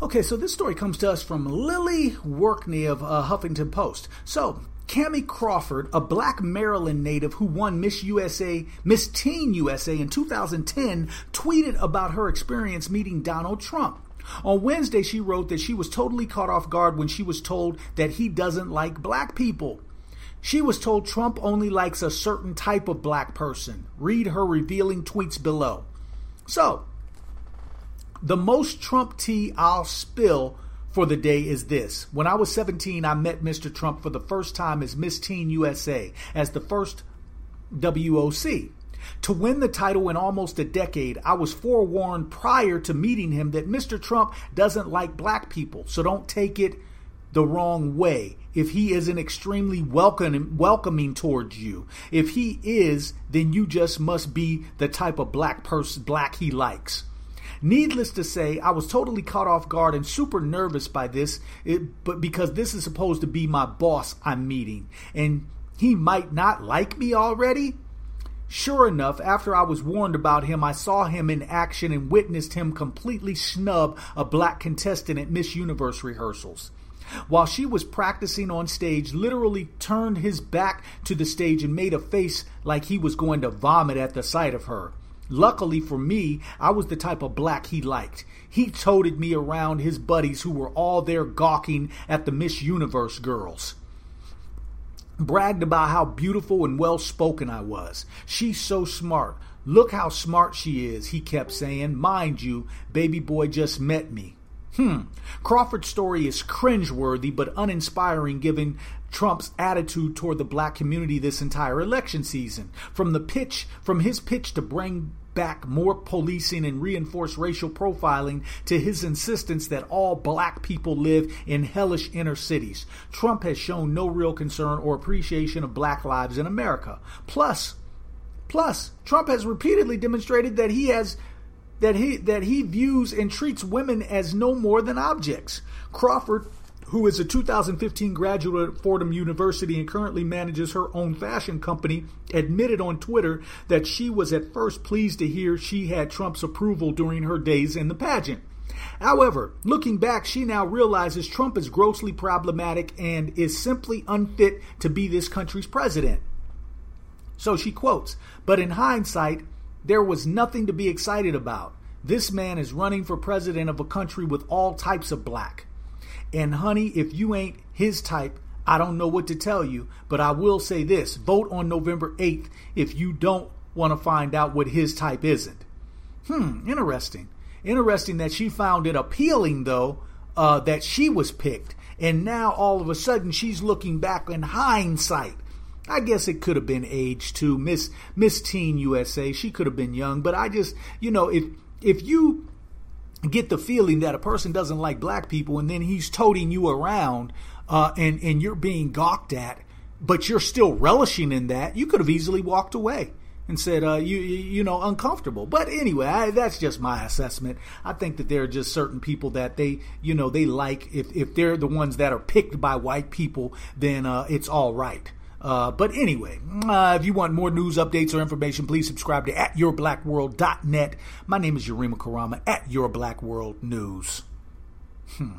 Okay, so this story comes to us from Lilly Workneh of uh, Huffington Post. So, Kamie Crawford, a black Maryland native who won Miss USA, Miss Teen USA in 2010, tweeted about her experience meeting Donald Trump. On Wednesday, she wrote that she was totally caught off guard when she was told that he doesn't like black people. She was told Trump only likes a certain type of black person. Read her revealing tweets below. So, the most Trump tea I'll spill for the day is this. When I was 17, I met Mr. Trump for the first time as Miss Teen USA, as the first WOC. To win the title in almost a decade, I was forewarned prior to meeting him that Mr. Trump doesn't like black people, so don't take it the wrong way. If he isn't extremely welcoming, welcoming towards you, if he is, then you just must be the type of black person, black he likes. Needless to say, I was totally caught off guard and super nervous by this, it, but because this is supposed to be my boss I'm meeting, and he might not like me already. Sure enough, after I was warned about him, I saw him in action and witnessed him completely snub a black contestant at Miss Universe rehearsals. While she was practicing on stage, literally turned his back to the stage and made a face like he was going to vomit at the sight of her. Luckily for me, I was the type of black he liked. He toted me around his buddies who were all there gawking at the Miss Universe girls. Bragged about how beautiful and well spoken I was. She's so smart. Look how smart she is, he kept saying. Mind you, baby boy just met me. Hmm. Crawford's story is cringeworthy but uninspiring given Trump's attitude toward the black community this entire election season. From the pitch, from his pitch to bring back more policing and reinforce racial profiling to his insistence that all black people live in hellish inner cities. Trump has shown no real concern or appreciation of black lives in America. Plus, plus, Trump has repeatedly demonstrated that he has that he that he views and treats women as no more than objects. Crawford who is a 2015 graduate at Fordham University and currently manages her own fashion company, admitted on Twitter that she was at first pleased to hear she had Trump's approval during her days in the pageant. However, looking back, she now realizes Trump is grossly problematic and is simply unfit to be this country's president. So she quotes, But in hindsight, there was nothing to be excited about. This man is running for president of a country with all types of black. And honey, if you ain't his type, I don't know what to tell you, but I will say this vote on November 8th if you don't want to find out what his type isn't. Hmm, interesting. Interesting that she found it appealing, though, uh, that she was picked. And now all of a sudden she's looking back in hindsight. I guess it could have been age too. Miss Miss Teen USA, she could have been young, but I just, you know, if if you get the feeling that a person doesn't like black people and then he's toting you around uh, and, and you're being gawked at, but you're still relishing in that, you could have easily walked away and said, uh, you, you know, uncomfortable. But anyway, I, that's just my assessment. I think that there are just certain people that they, you know, they like. If, if they're the ones that are picked by white people, then uh, it's all right. Uh, but anyway, uh, if you want more news, updates, or information, please subscribe to at yourblackworld.net. My name is Yarima Karama at Your Black World News. Hmm.